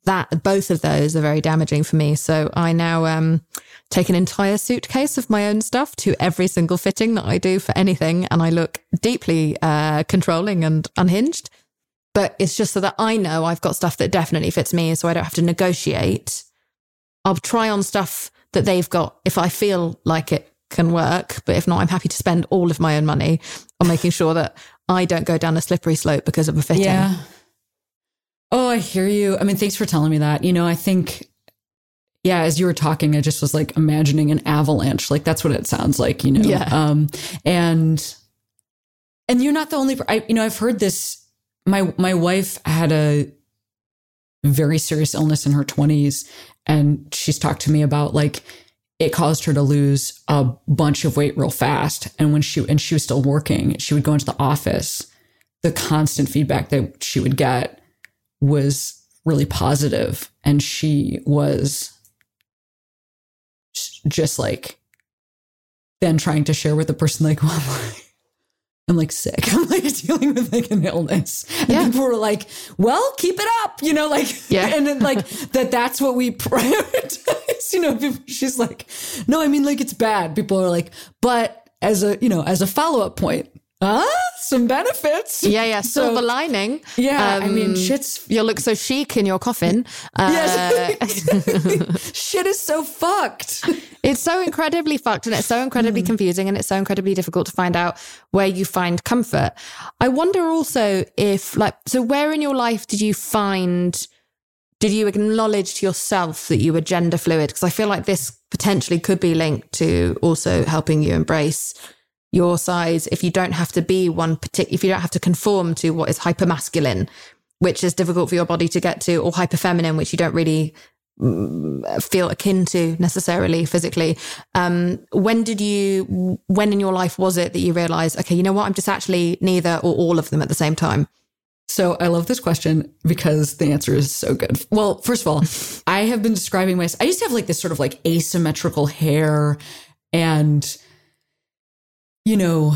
that both of those are very damaging for me. So I now um, take an entire suitcase of my own stuff to every single fitting that I do for anything, and I look deeply uh, controlling and unhinged. But it's just so that I know I've got stuff that definitely fits me, so I don't have to negotiate. I'll try on stuff that they've got if I feel like it can work, but if not, I'm happy to spend all of my own money on making sure that I don't go down a slippery slope because of a fitting. Yeah. Oh, I hear you. I mean, thanks for telling me that. You know, I think, yeah, as you were talking, I just was like imagining an avalanche. Like that's what it sounds like, you know? Yeah. Um, and, and you're not the only, I, you know, I've heard this. My, my wife had a very serious illness in her 20s, and she's talked to me about like, it caused her to lose a bunch of weight real fast. And when she and she was still working, she would go into the office. The constant feedback that she would get was really positive, and she was just like then trying to share with the person like, well, I'm like sick. I'm like dealing with like an illness. And yeah. people were like, well, keep it up, you know, like, yeah. and then like that, that's what we prioritize, you know, she's like, no, I mean, like it's bad. People are like, but as a, you know, as a follow up point, Ah, some benefits. Yeah, yeah. Silver so, lining. Yeah, um, I mean, um, shit's. You'll look so chic in your coffin. Uh, yes. Shit is so fucked. It's so incredibly fucked and it's so incredibly mm. confusing and it's so incredibly difficult to find out where you find comfort. I wonder also if, like, so where in your life did you find, did you acknowledge to yourself that you were gender fluid? Because I feel like this potentially could be linked to also helping you embrace your size if you don't have to be one particular, if you don't have to conform to what is hyper masculine, which is difficult for your body to get to, or hyper feminine, which you don't really mm, feel akin to necessarily physically. Um, when did you, when in your life was it that you realized, okay, you know what, I'm just actually neither or all of them at the same time? So I love this question because the answer is so good. Well, first of all, I have been describing myself. I used to have like this sort of like asymmetrical hair and you know,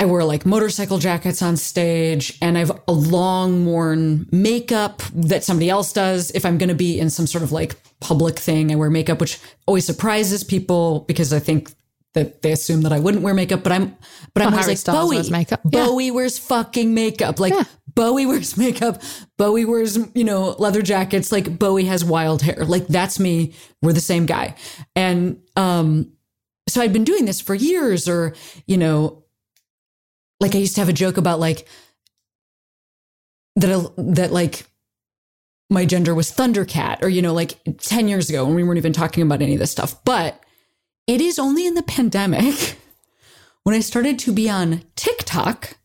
I wear like motorcycle jackets on stage and I've a long worn makeup that somebody else does. If I'm going to be in some sort of like public thing, I wear makeup, which always surprises people because I think that they assume that I wouldn't wear makeup, but I'm, but well, I'm always like Styles Bowie. makeup. Bowie yeah. wears fucking makeup. Like yeah. Bowie wears makeup. Bowie wears, you know, leather jackets. Like Bowie has wild hair. Like that's me. We're the same guy. And, um, so I'd been doing this for years, or, you know, like I used to have a joke about like that, that like my gender was Thundercat, or, you know, like 10 years ago when we weren't even talking about any of this stuff. But it is only in the pandemic when I started to be on TikTok,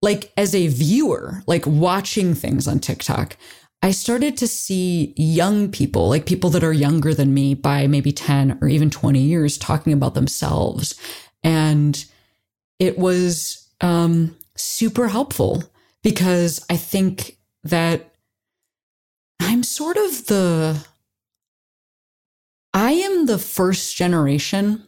like as a viewer, like watching things on TikTok, I started to see young people, like people that are younger than me by maybe 10 or even 20 years, talking about themselves. And it was um, super helpful because I think that I'm sort of the, I am the first generation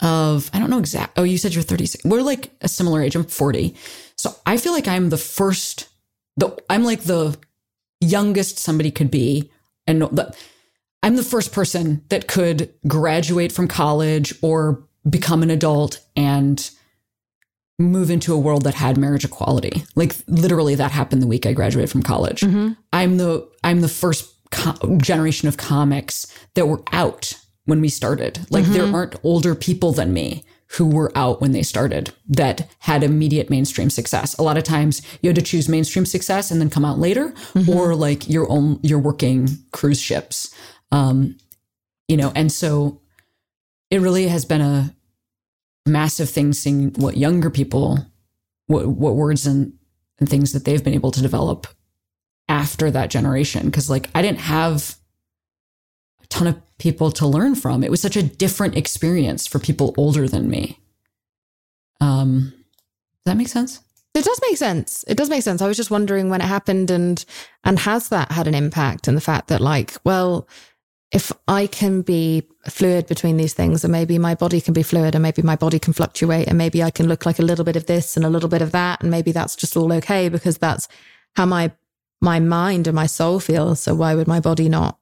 of, I don't know exact. Oh, you said you're 36. We're like a similar age. I'm 40. So I feel like I'm the first, the, I'm like the youngest somebody could be. And the, I'm the first person that could graduate from college or become an adult and move into a world that had marriage equality. Like literally that happened the week I graduated from college. Mm-hmm. I'm the I'm the first co- generation of comics that were out when we started. Like there mm-hmm. aren't older people than me who were out when they started that had immediate mainstream success. A lot of times you had to choose mainstream success and then come out later or like your own you're working cruise ships. Um you know, and so it really has been a massive thing seeing what younger people what, what words and, and things that they've been able to develop after that generation because like i didn't have a ton of people to learn from it was such a different experience for people older than me um does that make sense It does make sense. It does make sense. I was just wondering when it happened and and has that had an impact and the fact that like, well, if I can be fluid between these things and maybe my body can be fluid and maybe my body can fluctuate and maybe I can look like a little bit of this and a little bit of that and maybe that's just all okay because that's how my my mind and my soul feels. So why would my body not?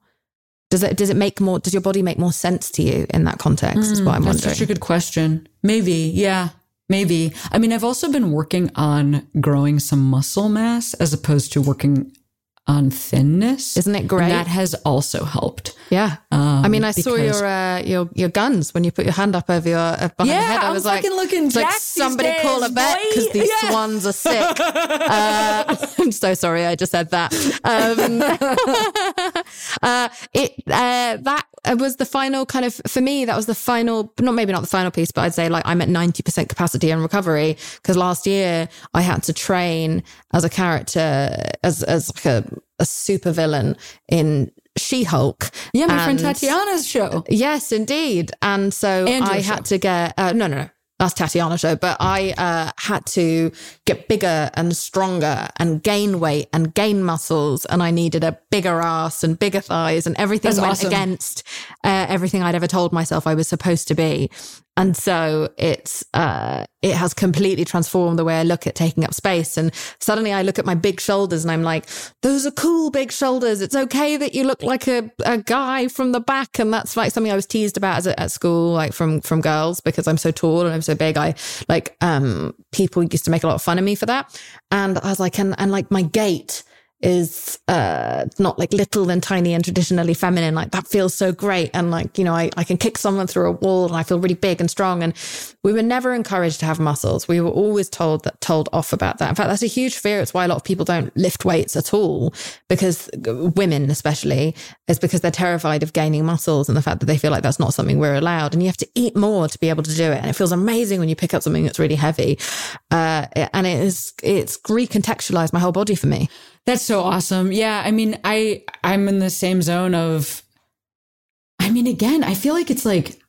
Does it does it make more does your body make more sense to you in that context? is what I'm That's wondering. such a good question. Maybe, yeah, maybe. I mean, I've also been working on growing some muscle mass as opposed to working on thinness. Isn't it great? And that has also helped. Yeah. Um, I mean, I saw your uh, your your guns when you put your hand up over your uh, behind Yeah, your head. I I'm was like, fucking looking like somebody call a vet because these Yeah. swans are sick. uh, I'm so sorry, I just said that. Um, uh, it uh, that was the final kind of for me. That was the final, not maybe not the final piece, but I'd say like I'm at ninety percent capacity and recovery because last year I had to train as a character as as like a, a super villain in She-Hulk. yeah, my friend Tatiana's show. Yes, indeed. And so And your I show. had to get uh, no, no, no. That's Tatiana show, but I uh, had to get bigger and stronger and gain weight and gain muscles, and I needed a bigger ass and bigger thighs, and everything That's went awesome. against uh, everything I'd ever told myself I was supposed to be. And so it's uh, it has completely transformed the way I look at taking up space. And suddenly I look at my big shoulders and I'm like, those are cool big shoulders. It's okay that you look like a, a guy from the back. And that's like something I was teased about a, at school, like from from girls because I'm so tall and I'm so big. I like um people used to make a lot of fun of me for that. And I was like, and and like my gait is uh not like little and tiny and traditionally feminine like that feels so great. And like you know I, I can kick someone through a wall and I feel really big and strong. And we were never encouraged to have muscles. We were always told that told off about that. In fact that's a huge fear. It's why a lot of people don't lift weights at all because women especially is because they're terrified of gaining muscles and the fact that they feel like that's not something we're allowed. And you have to eat more to be able to do it. And it feels amazing when you pick up something that's really heavy. Uh and it is it's recontextualized my whole body for me That's so awesome. Yeah, I mean, I I'm in the same zone of I mean, again, I feel like it's like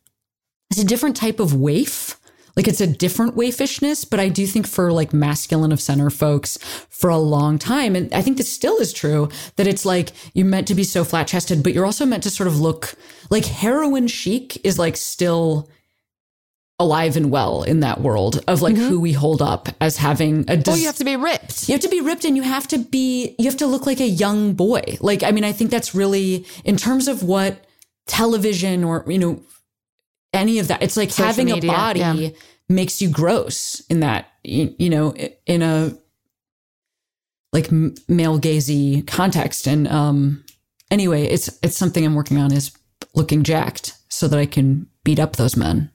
it's a different type of waif. Like it's a different waifishness, but I do think for like masculine of center folks for a long time, and I think this still is true, that it's like you're meant to be so flat chested, but you're also meant to sort of look like heroin chic is like still alive and well in that world of like who we hold up as having a or dis- you have to be ripped. You have to be ripped and you have to be you have to look like a young boy. Like i mean i think that's really in terms of what television or you know any of that it's like Social having media, a body yeah. makes you gross in that you, you know in a like male gazy context. And um anyway it's it's something i'm working on is looking jacked so that i can beat up those men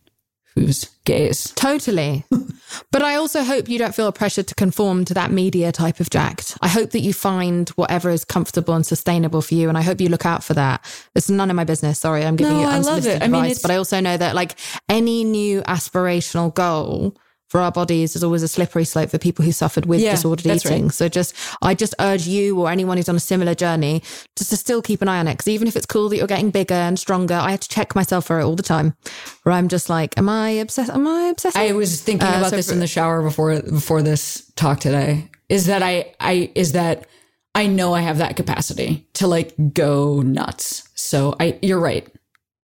whose gaze Totally. but I also hope you don't feel a pressure to conform to that media type of jacked. I hope that you find whatever is comfortable and sustainable for you. And I hope you look out for that. It's none of my business. Sorry, I'm giving No, you I love unsolicited it. I mean, advice. but I also know that like any new aspirational goal for our bodies is always a slippery slope for people who suffered with Yeah, disordered eating. right. So just, I just urge you or anyone who's on a similar journey just to still keep an eye on it. Because even if it's cool that you're getting bigger and stronger, I have to check myself for it all the time. Where I'm just like, am I obsessed? Am I obsessed? I was thinking Uh, about so this for- in the shower before before this talk today. Is that I I is that I know I have that capacity to like go nuts. So I you're right.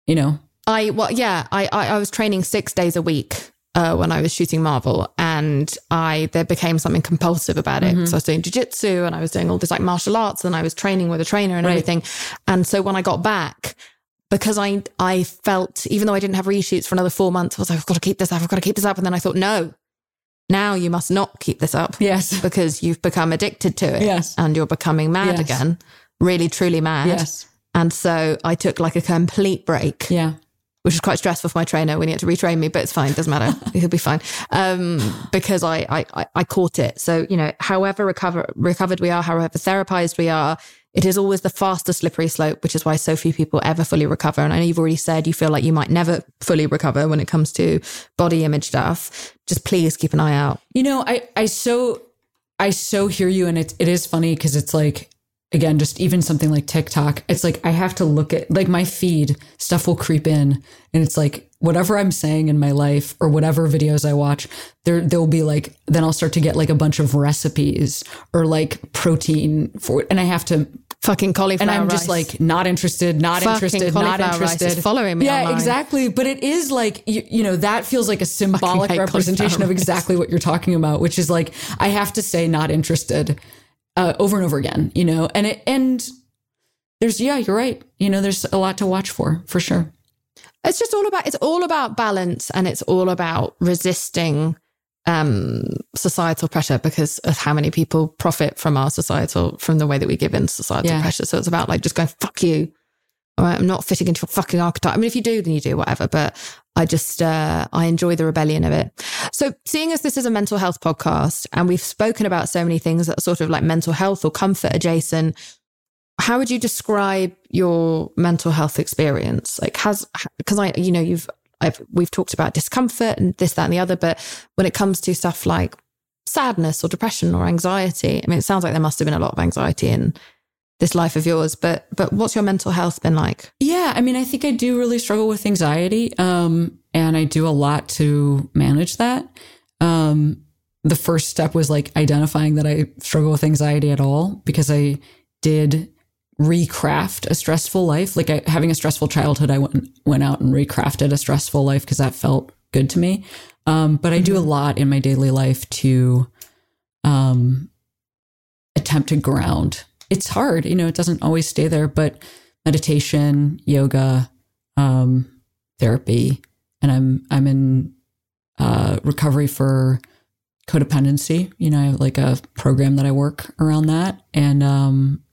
You know. I well, yeah, I, I I was training six days a week uh, when I was shooting Marvel, and I there became something compulsive about it. So I was doing jujitsu, and I was doing all this like martial arts, and I was training with a trainer and Right. everything. And so when I got back. because I I felt even though I didn't have reshoots for another four months, I was like, I've got to keep this up, I've got to keep this up. And then I thought, no, now you must not keep this up. Yes. Because you've become addicted to it. Yes. And you're becoming mad Yes. again. Really, truly mad. Yes. And so I took like a complete break, Yeah. Which was quite stressful for my trainer when he had to retrain me, but it's fine, doesn't matter. He'll be fine. Um, because I, I I I caught it. So, you know, however recover recovered we are, however therapized we are, it is always the fastest slippery slope, which is why so few people ever fully recover. And I know you've already said you feel like you might never fully recover when it comes to body image stuff. Just please keep an eye out. You know, I I so I so hear you, and it it is funny because it's like again, just even something like TikTok. It's like I have to look at like my feed stuff will creep in, and it's like whatever I'm saying in my life or whatever videos I watch, there there'll be like then I'll start to get like a bunch of recipes or like protein for, and I have to Fucking cauliflower and I'm just rice. like not interested, not Fucking interested, not interested. following me Yeah, online. exactly. But it is like you, you know that feels like a symbolic representation of exactly what you're talking about, which is like I have to say not interested uh, over and over again. You know, and it and there's yeah, you're right. You know, there's a lot to watch for for sure. it's just all about it's all about balance and it's all about resisting um societal pressure because of how many people profit from our societal from the way that we give in societal Yeah. pressure so it's about like just going fuck you i'm not fitting into your fucking archetype. I mean if you do then you do whatever but i just uh i enjoy the rebellion of it. So seeing as this is a mental health podcast and we've spoken about so many things that are sort of like mental health or comfort adjacent how would you describe your mental health experience? Like has because i you know you've I've, we've talked about discomfort and this that and the other but when it comes to stuff like sadness or depression or anxiety i mean it sounds like there must have been a lot of anxiety in this life of yours but but what's your mental health been like Yeah, I mean, I think I do really struggle with anxiety, um, and I do a lot to manage that. Um, the first step was like identifying that I struggle with anxiety at all because I did recraft a stressful life. Like I, having a stressful childhood, I went went out and recrafted a stressful life because that felt good to me. Um, but I do a lot in my daily life to um, attempt to ground. It's hard, you know. It doesn't always stay there, but meditation, yoga, um, therapy, and I'm I'm in uh, recovery for codependency. You know, I have like a program that I work around that, and um,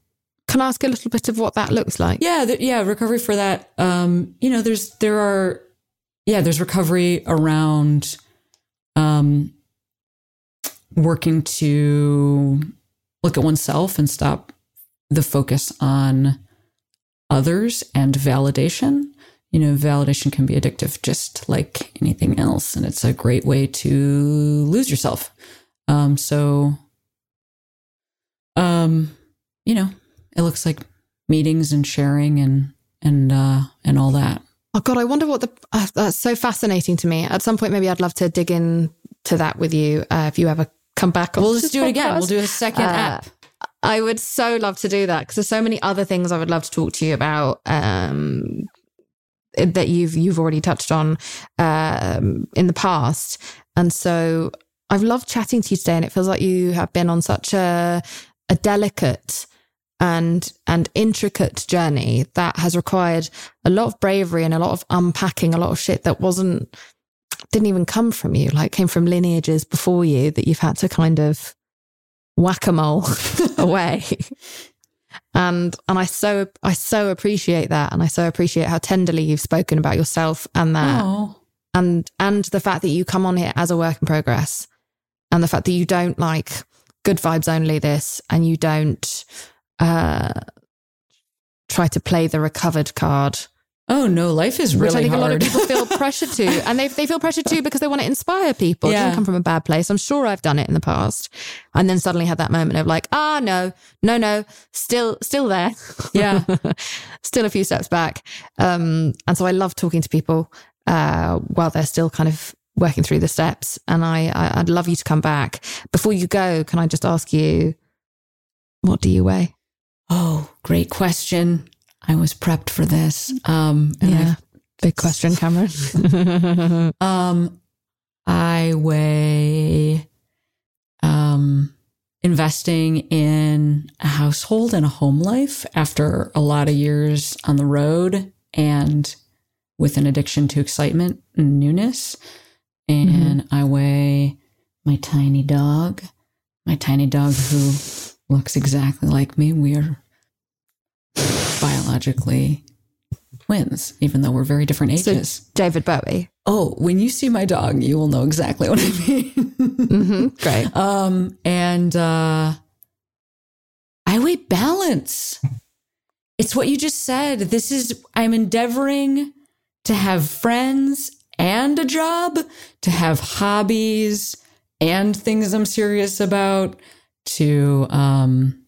can i ask a little bit of what that looks like yeah, th- yeah, recovery for that. Um, you know, there's there are yeah, there's recovery around um, working to look at oneself and stop the focus on others and validation. You know, validation can be addictive just like anything else, and it's a great way to lose yourself. Um, so, um, you know, it looks like meetings and sharing and and uh, and all that. Oh God, I wonder what the uh, that's so fascinating to me. At some point, maybe I'd love to dig in to that with you uh, if you ever come back. We'll just do it again. We'll do a second Uh, app. I would so love to do that because there's so many other things I would love to talk to you about um, that you've you've already touched on um, in the past, and so I've loved chatting to you today, and it feels like you have been on such a a delicate and and intricate journey that has required a lot of bravery and a lot of unpacking a lot of shit that wasn't didn't even come from you like came from lineages before you that you've had to kind of whack-a-mole away. And and i so i so appreciate that. And i so appreciate how tenderly you've spoken about yourself and that. Oh, and and the fact that you come on here as a work in progress and the fact that you don't like good vibes only this and you don't uh try to play the recovered card. Oh no, life is really i think hard. A lot of people feel pressure to and they, they feel pressure too because they want to inspire people. It doesn't come from a bad place. I'm sure i've done it in the past. And then suddenly had that moment of like ah no no no still still there. Yeah. still a few steps back. Um and so i love talking to people uh while they're still kind of working through the steps. And i, I i'd love you to come back. Before you go can i just ask you what do you weigh oh, great question. I was prepped for this. Um, and yeah big question cameron I, um, I weigh, um, investing in a household and a home life after a lot of years on the road and with an addiction to excitement and newness. And I weigh my tiny dog, my tiny dog who looks exactly like me. We are biologically twins, even though we're very different So ages. David Bowie. oh, when you see my dog, you will know exactly what I mean. hmm Great. Um, and uh, I weigh balance. It's what you just said. This is, I'm endeavoring to have friends and a job, to have hobbies and things I'm serious about, to um,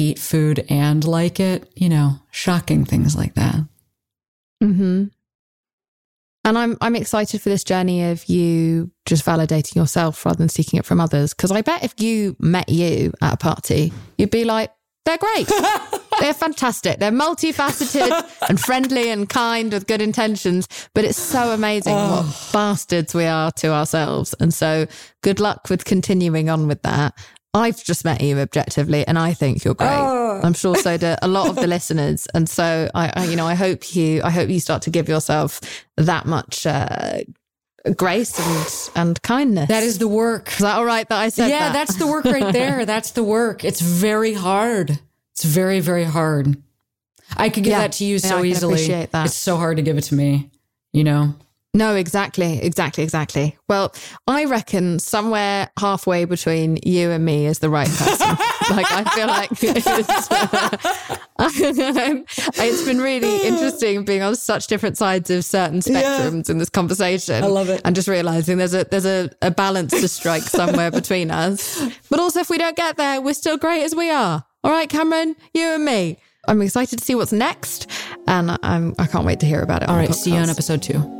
eat food and like it, you know, shocking things like that. hmm And I'm I'm excited for this journey of you just validating yourself rather than seeking it from others. Because I bet if you met you at a party, you'd be like, they're great. they're fantastic. They're multifaceted and friendly and kind with good intentions. But it's so amazing what bastards we are to ourselves. And so good luck with continuing on with that. I've just met you objectively, and I think you're great. I'm sure so do a lot of the listeners, and so I, I, you know, I hope you, I hope you start to give yourself that much uh, grace and and kindness. That is the work. is that all right that I said yeah, that? that's the work right there. That's the work. It's very hard. It's very, very hard. I could give Yeah. that to you Yeah, so can easily. appreciate that. It's so hard to give it to me, you know? No, exactly, exactly, exactly. Well, I reckon somewhere halfway between you and me is the right person. like I feel like it's, um, it's been really interesting being on such different sides of certain spectrums in this conversation. I love it. And just realizing there's a there's a, a balance to strike somewhere between us. But also, if we don't get there, we're still great as we are. All right, Cameron, you and me. I'm excited to see what's next, and I'm I can't wait to hear about it. All right, see you on episode two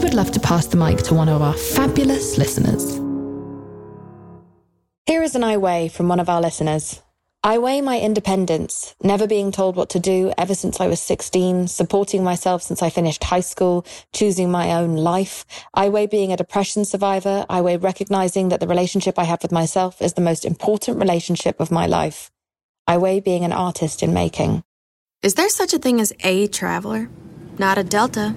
would love to pass the mic to one of our fabulous listeners. Here is an I weigh from one of our listeners. I weigh my independence, never being told what to do ever since I was 16, supporting myself since I finished high school, choosing my own life. I weigh being a depression survivor. I weigh recognizing that the relationship I have with myself is the most important relationship of my life. I weigh being an artist in making. Is there such a thing as a traveler? Not a Delta.